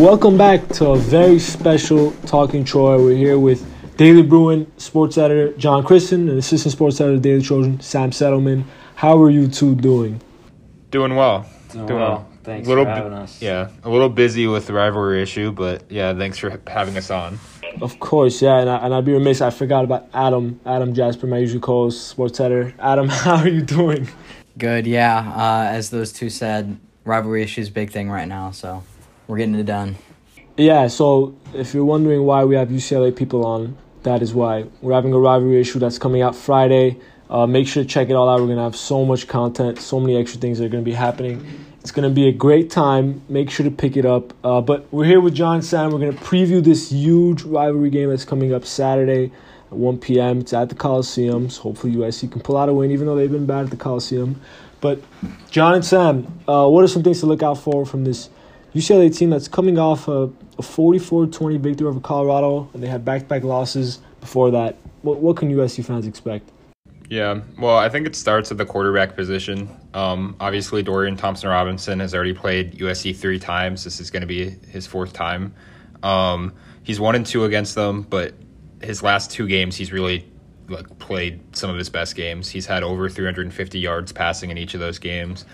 Welcome back to a very special Talking Troy. We're here with Daily Bruin sports editor John Christen and assistant sports editor Daily Trojan Sam Settleman. How are you two doing? Doing well. Doing Doing well. Thanks little for bi- having us. Yeah, a little busy with the rivalry issue, but yeah, thanks for having us on. Of course, yeah, and, I, and I'd be remiss. I forgot about Adam, Adam Jasper, my usual co-host, sports editor. Adam, how are you doing? Good, yeah. Uh, as those two said, rivalry issue issues big thing right now, so we're getting it done. Yeah, so if you're wondering why we have UCLA people on, that is why. We're having a rivalry issue that's coming out Friday. Uh, make sure to check it all out. We're going to have so much content, so many extra things that are going to be happening. It's going to be a great time. Make sure to pick it up. Uh, but we're here with John Sam. We're going to preview this huge rivalry game that's coming up Saturday at 1 p.m. It's at the Coliseum. So hopefully USC can pull out a win, even though they've been bad at the Coliseum. But John and Sam, uh, what are some things to look out for from this UCLA team that's coming off a, a 44-20 victory over Colorado, and they had back-to-back losses before that. What, what can USC fans expect? Yeah, well, I think it starts at the quarterback position. Um, obviously, Dorian Thompson Robinson has already played USC three times. This is going to be his fourth time. Um, he's one and two against them, but his last two games, he's really like played some of his best games. He's had over 350 yards passing in each of those games.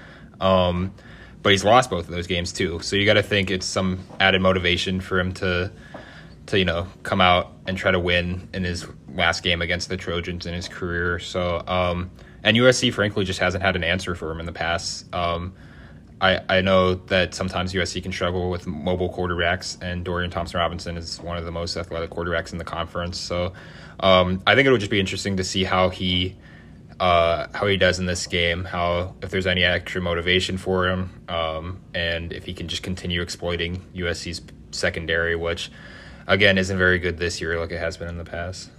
Um, but he's lost both of those games too. So you got to think it's some added motivation for him to to you know come out and try to win in his last game against the Trojans in his career. So um, and USC frankly just hasn't had an answer for him in the past. Um, I I know that sometimes USC can struggle with mobile quarterbacks, and Dorian Thompson Robinson is one of the most athletic quarterbacks in the conference. So um, I think it would just be interesting to see how he. Uh, how he does in this game, how if there's any extra motivation for him, um, and if he can just continue exploiting USC's secondary, which again isn't very good this year like it has been in the past.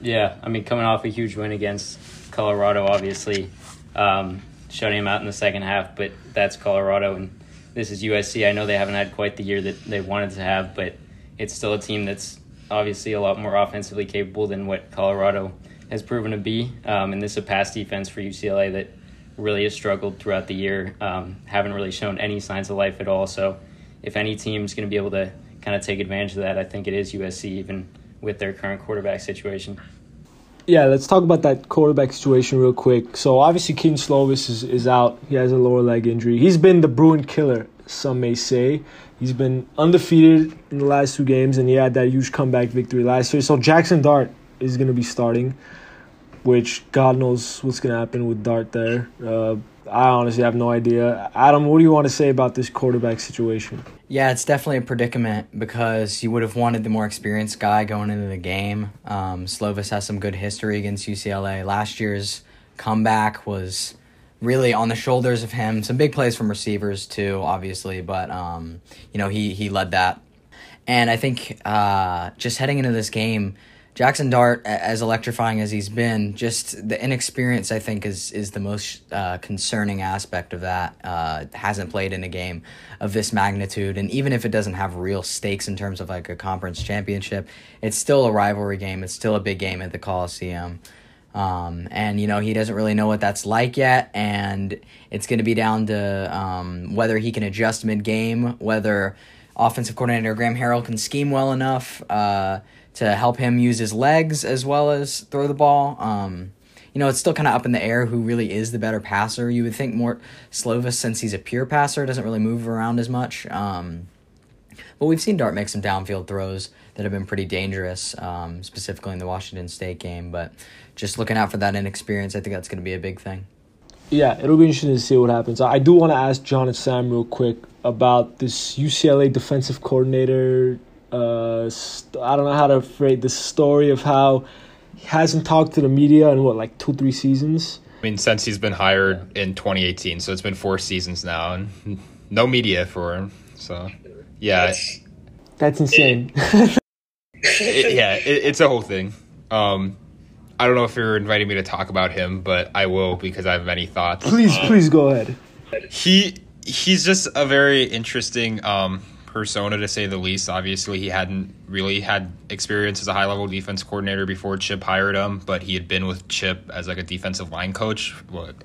Yeah, I mean, coming off a huge win against Colorado, obviously, um, shutting him out in the second half, but that's Colorado, and this is USC. I know they haven't had quite the year that they wanted to have, but it's still a team that's obviously a lot more offensively capable than what Colorado has proven to be. Um, and this is a pass defense for UCLA that really has struggled throughout the year, um, haven't really shown any signs of life at all. So, if any team's going to be able to kind of take advantage of that, I think it is USC, even with their current quarterback situation. Yeah, let's talk about that quarterback situation real quick. So obviously, Kedon Slovis is, is out. He has a lower leg injury. He's been the Bruin killer, some may say. He's been undefeated in the last two games, and he had that huge comeback victory last year. So Jackson Dart is going to be starting, which God knows what's going to happen with Dart there. Uh, I honestly have no idea. Adam, what do you want to say about this quarterback situation? Yeah, it's definitely a predicament because you would have wanted the more experienced guy going into the game. Um, Slovis has some good history against UCLA. Last year's comeback was really on the shoulders of him. Some big plays from receivers too, obviously, but um, you know he he led that. And I think uh, just heading into this game, Jackson Dart, as electrifying as he's been, just the inexperience I think is is the most uh, concerning aspect of that. Uh, hasn't played in a game of this magnitude, and even if it doesn't have real stakes in terms of like a conference championship, it's still a rivalry game. It's still a big game at the Coliseum. Um, and you know he doesn't really know what that's like yet, and it's going to be down to um, whether he can adjust mid game, whether offensive coordinator Graham Harrell can scheme well enough uh, to help him use his legs as well as throw the ball. Um, you know, it's still kind of up in the air who really is the better passer. You would think more Slovis, since he's a pure passer, doesn't really move around as much. Um, but we've seen Dart make some downfield throws that have been pretty dangerous, um, specifically in the Washington State game. But just looking out for that inexperience, I think that's going to be a big thing. Yeah, it'll be interesting to see what happens. I do want to ask John and Sam real quick about this UCLA defensive coordinator. Uh, st- I don't know how to phrase the story of how he hasn't talked to the media in what like two, three seasons. I mean, since he's been hired in 2018, so it's been four seasons now, and no media for him. So, yeah, That's insane. it, yeah, it, it's a whole thing. Um, I don't know if you're inviting me to talk about him, but I will because I have many thoughts. please, Um, please go ahead. he he's just a very interesting um, persona to say the least. Obviously, he hadn't really had experience as a high level defense coordinator before Chip hired him, but he had been with Chip as like a defensive line coach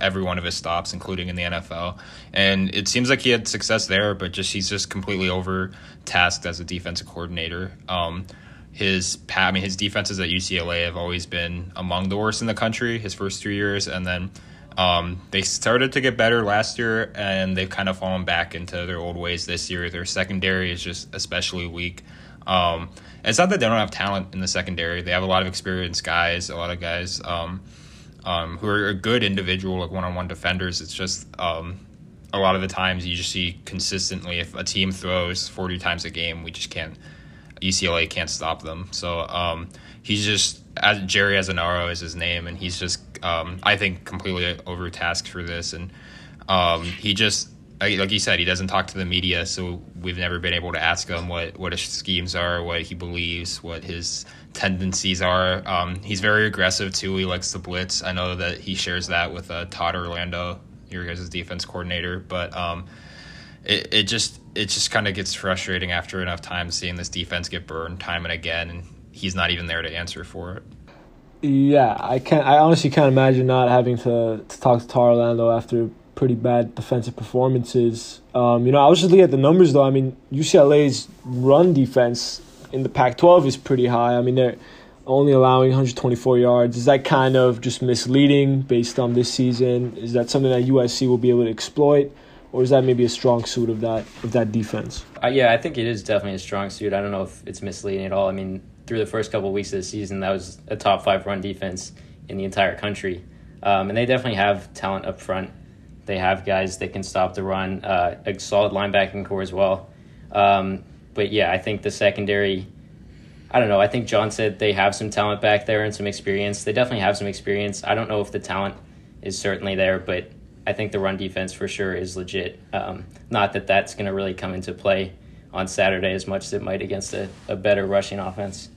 every one of his stops, including in the NFL. And it seems like he had success there, but just he's just completely overtasked as a defensive coordinator. Um, his I mean his defenses at UCLA have always been among the worst in the country his first three years, and then um, they started to get better last year, and they've kind of fallen back into their old ways this year. Their secondary is just especially weak. Um, it's not that they don't have talent in the secondary; they have a lot of experienced guys, a lot of guys um, um who are good individual, like one-on-one defenders. It's just um, a lot of the times you just see consistently if a team throws forty times a game, we just can't. UCLA can't stop them. So um, he's just as Jerry Azzinaro is his name, and he's just um, I think completely overtasked for this, and um, he just like you said, he doesn't talk to the media, so we've never been able to ask him what what his schemes are, what he believes, what his tendencies are. Um, he's very aggressive too. He likes to blitz. I know that he shares that with uh, Todd Orlando, your guys' defense coordinator, but um, it it just it just kind of gets frustrating after enough time seeing this defense get burned time and again, and he's not even there to answer for it. Yeah, I can't. I honestly can't imagine not having to, to talk to Todd Orlando after pretty bad defensive performances. Um, you know, I was just looking at the numbers though. I mean, UCLA's run defense in the Pac-12 is pretty high. I mean, they're only allowing 124 yards. Is that kind of just misleading based on this season? Is that something that USC will be able to exploit? Or is that maybe a strong suit of that of that defense? Uh, yeah, I think it is definitely a strong suit. I don't know if it's misleading at all. I mean, through the first couple of weeks of the season, that was a top five run defense in the entire country, um, and they definitely have talent up front. They have guys that can stop the run, uh, a solid linebacking core as well. Um, but yeah, I think the secondary. I don't know. I think John said they have some talent back there and some experience. They definitely have some experience. I don't know if the talent is certainly there, but I think the run defense for sure is legit. Um, not that that's going to really come into play on Saturday as much as it might against a, a better rushing offense.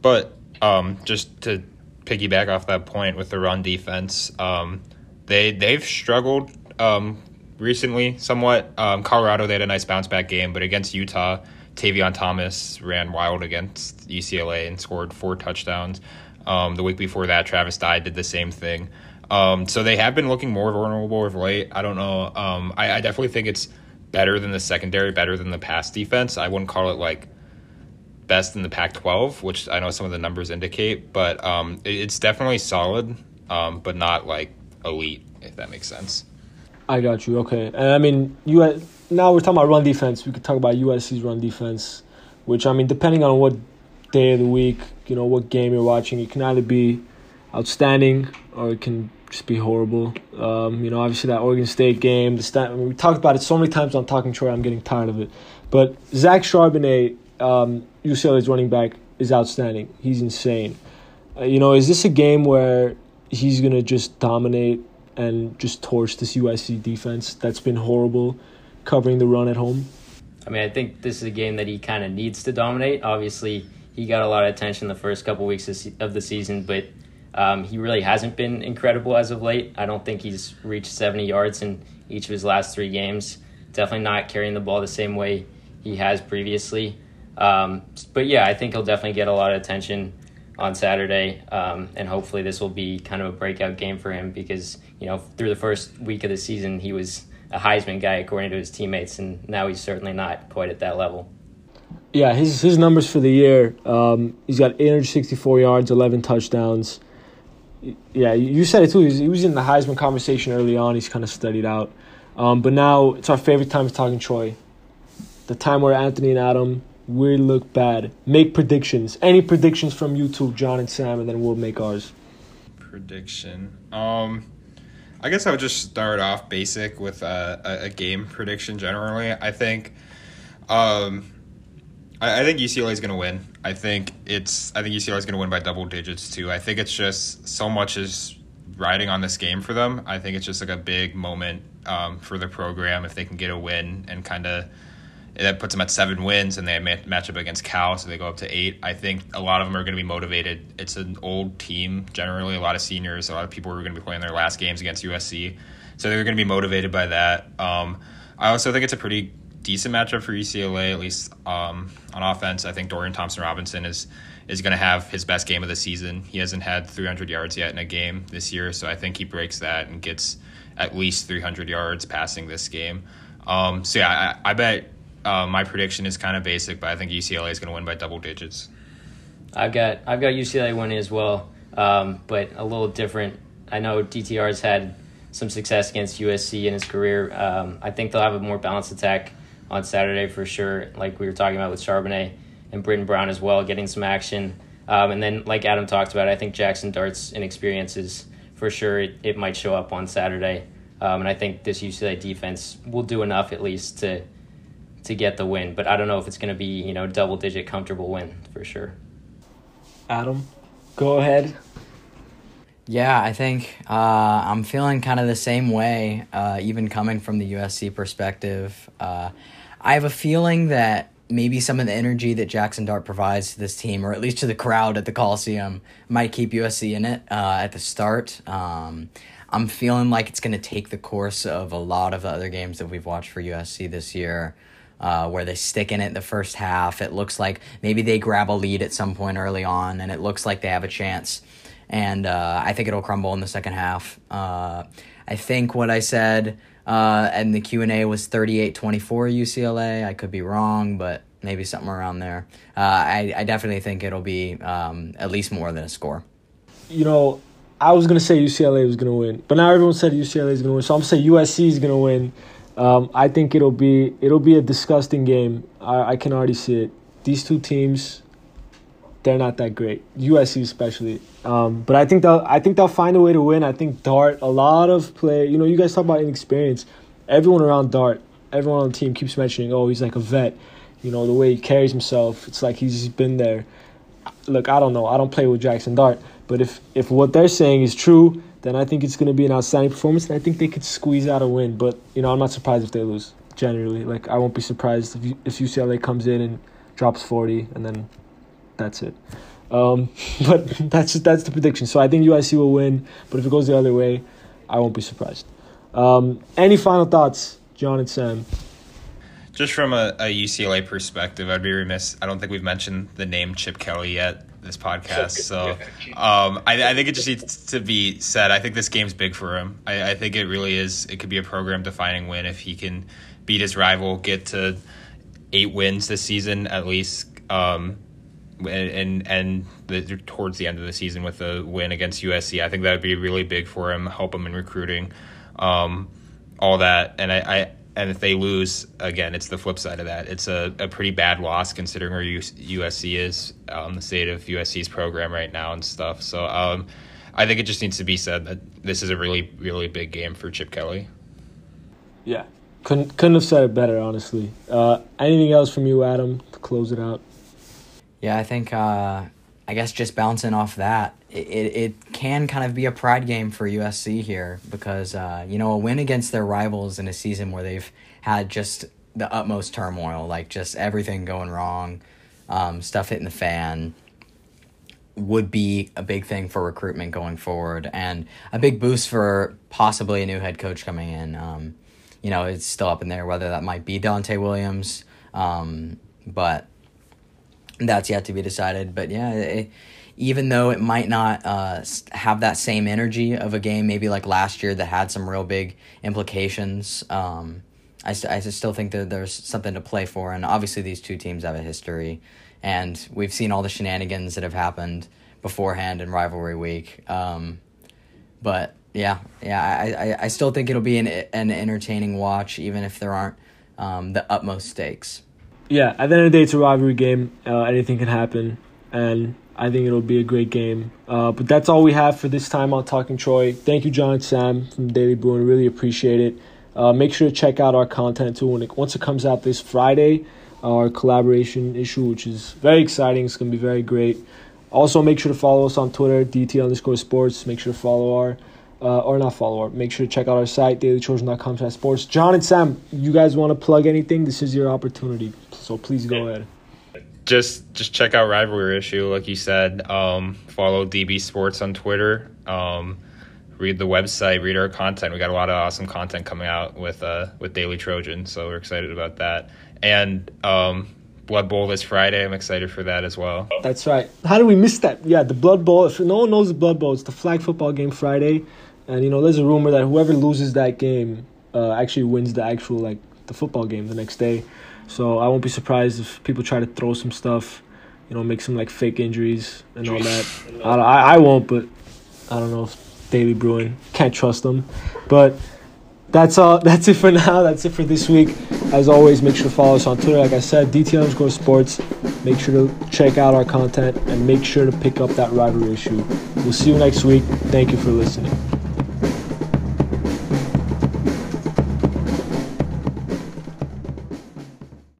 But um, just to piggyback off that point with the run defense, um, they they've struggled um, recently somewhat. Um, Colorado they had a nice bounce back game, but against Utah, Tavion Thomas ran wild against UCLA and scored four touchdowns. Um, the week before that, Travis Dye did the same thing. Um, so they have been looking more vulnerable of late. I don't know. Um, I, I, definitely think it's better than the secondary, better than the pass defense. I wouldn't call it like best in the Pac-12, which I know some of the numbers indicate, but um, it, it's definitely solid, um, but not like elite, if that makes sense. I got you. Okay, and I mean, you now we're talking about run defense. We could talk about USC's run defense, which I mean, depending on what day of the week, you know, what game you're watching, it can either be outstanding or it can just be horrible. Um, you know, obviously that Oregon State game, the stat, we talked about it so many times on Talking Troy, I'm getting tired of it. But Zach Charbonnet, um, UCLA's running back, is outstanding. He's insane. Uh, you know, is this a game where he's to just dominate and just torch this USC defense that's been horrible covering the run at home? I mean, I think this is a game that he kind of needs to dominate. Obviously, he got a lot of attention the first couple weeks of the season, but um, he really hasn't been incredible as of late. I don't think he's reached 70 yards in each of his last three games. Definitely not carrying the ball the same way he has previously. Um, but yeah, I think he'll definitely get a lot of attention on Saturday, um, and hopefully this will be kind of a breakout game for him because you know through the first week of the season he was a Heisman guy according to his teammates, and now he's certainly not quite at that level. Yeah, his his numbers for the year, um, he's got 864 yards, 11 touchdowns yeah, you said it too. He was, in the Heisman conversation early on. He's kind of studied out. Um, but now it's our favorite time of talking Troy. The time where Anthony and Adam we look bad. Make predictions. Any predictions from you two, John and Sam, and then we'll make ours. Prediction. Um, I guess I would just start off basic with a, a, a game prediction. Generally, I think, um, I, I think UCLA is going to win. I think it's I think UCLA is going to win by double digits too. I think it's just so much is riding on this game for them. I think it's just like a big moment um, for the program if they can get a win and kind of that puts them at seven wins and they match up against Cal, so they go up to eight. I think a lot of them are going to be motivated. It's an old team, generally, a lot of seniors, a lot of people who are going to be playing their last games against USC, so they're going to be motivated by that. Um, I also think it's a pretty decent matchup for UCLA, at least um, on offense. I think Dorian Thompson Robinson is is going to have his best game of the season. He hasn't had 300 yards yet in a game this year, so I think he breaks that and gets at least 300 yards passing this game. Um, so yeah, I, I bet uh, my prediction is kind of basic, but I think UCLA is going to win by double digits. I've got I've got UCLA winning as well, um, but a little different. I know DTR's had some success against USC in his career. Um, I think they'll have a more balanced attack on Saturday for sure, like we were talking about with Charbonnet and Brittain Brown as well, getting some action. Um, and then, like Adam talked about, I think Jackson Dart's inexperience is for sure it, it might show up on Saturday. Um, and I think this UCLA defense will do enough at least to to get the win. But I don't know if it's going to be you know double digit comfortable win for sure. Adam, go ahead. Yeah, I think uh, I'm feeling kind of the same way, uh, even coming from the USC perspective. Uh, I have a feeling that maybe some of the energy that Jackson Dart provides to this team, or at least to the crowd at the Coliseum, might keep USC in it uh, at the start. Um, I'm feeling like it's going to take the course of a lot of the other games that we've watched for USC this year. Uh, where they stick in it the first half. It looks like maybe they grab a lead at some point early on, and it looks like they have a chance and uh, I think it'll crumble in the second half. Uh, I think what I said uh, in the Q and A was 38-24 UCLA. I could be wrong, but maybe something around there. Uh, I, I definitely think it'll be um, at least more than a score. You know, I was gonna say UCLA was gonna win, but now everyone said UCLA is gonna win, so I'm gonna say USC is gonna win. Um, I think it'll be it'll be a disgusting game. I, I can already see it. These two teams they're not that great. USC especially. Um, but I think they'll I think they'll find a way to win. I think Dart, a lot of play. You know, you guys talk about inexperience. Everyone around Dart, everyone on the team keeps mentioning, oh, he's like a vet. You know, the way he carries himself, it's like he's been there. Look, I don't know. I don't play with Jackson Dart, but if if what they're saying is true, then I think it's going to be an outstanding performance, and I think they could squeeze out a win. But you know, I'm not surprised if they lose. Generally, like I won't be surprised if if UCLA comes in and drops 40, and then that's it. Um, but that's that's the prediction. So I think USC will win. But if it goes the other way, I won't be surprised. Um, any final thoughts, John and Sam? Just from a, a, UCLA perspective, I'd be remiss. I don't think we've mentioned the name Chip Kelly yet this podcast. So um, I, I, think it just needs to be said. I think this game's big for him. I, I think it really is. It could be a program defining win if he can beat his rival, get to eight wins this season at least. Um, and and the, towards the end of the season with a win against USC. I think that would be really big for him, help him in recruiting, um, all that. And I, I, and if they lose again, it's the flip side of that. It's a, a pretty bad loss considering where USC is, um, the state of USC's program right now and stuff. So um, I think it just needs to be said that this is a really really big game for Chip Kelly. Yeah, couldn't couldn't have said it better, honestly. Uh, anything else from you, Adam, to close it out? Yeah, I think uh, I guess just bouncing off that, it, it can kind of be a pride game for USC here because uh, you know a win against their rivals in a season where they've had just the utmost turmoil, like just everything going wrong, um, stuff hitting the fan, would be a big thing for recruitment going forward and a big boost for possibly a new head coach coming in. Um, you know, it's still up in there whether that might be Donte Williams, um, but that's yet to be decided. But yeah, it, even though it might not uh, have that same energy of a game, maybe like last year that had some real big implications. Um, I, st- I still think that there's something to play for, and obviously these two teams have a history, and we've seen all the shenanigans that have happened beforehand in rivalry week. Um, but yeah, yeah, I, I, I still think it'll be an an entertaining watch, even if there aren't um, the utmost stakes yeah, at the end of the day, it's a rivalry game. Uh, anything can happen, and I think it'll be a great game. Uh, but that's all we have for this time on Talking Troy. Thank you, John and Sam from Daily Bruin. Really appreciate it. Uh, make sure to check out our content too when it, once it comes out this Friday. Our collaboration issue, which is very exciting. It's going to be very great. Also, make sure to follow us on Twitter, DT underscore sports. Make sure to follow our uh, or not follow up. Make sure to check out our site, dailytrojan.com slash sports. John and Sam, you guys want to plug anything? This is your opportunity. So please go ahead. Just just check out Rivalry Issue, like you said. Um, follow DB Sports on Twitter. Um, read the website, read our content. We got a lot of awesome content coming out with uh, with Daily Trojan, so we're excited about that. And um, Blood Bowl this Friday. I'm excited for that as well. That's right. How did we miss that? Yeah, the Blood Bowl. If no one knows the Blood Bowl, it's the flag football game Friday, and you know there's a rumor that whoever loses that game uh, actually wins the actual like the football game the next day. So I won't be surprised if people try to throw some stuff, you know, make some like fake injuries and all that. I, I, I won't, but I don't know. If Daily Bruin can't trust them, but that's all. That's it for now. That's it for this week. As always, make sure to follow us on Twitter. Like I said, DT underscore sports. Make sure to check out our content and make sure to pick up that rivalry issue. We'll see you next week. Thank you for listening.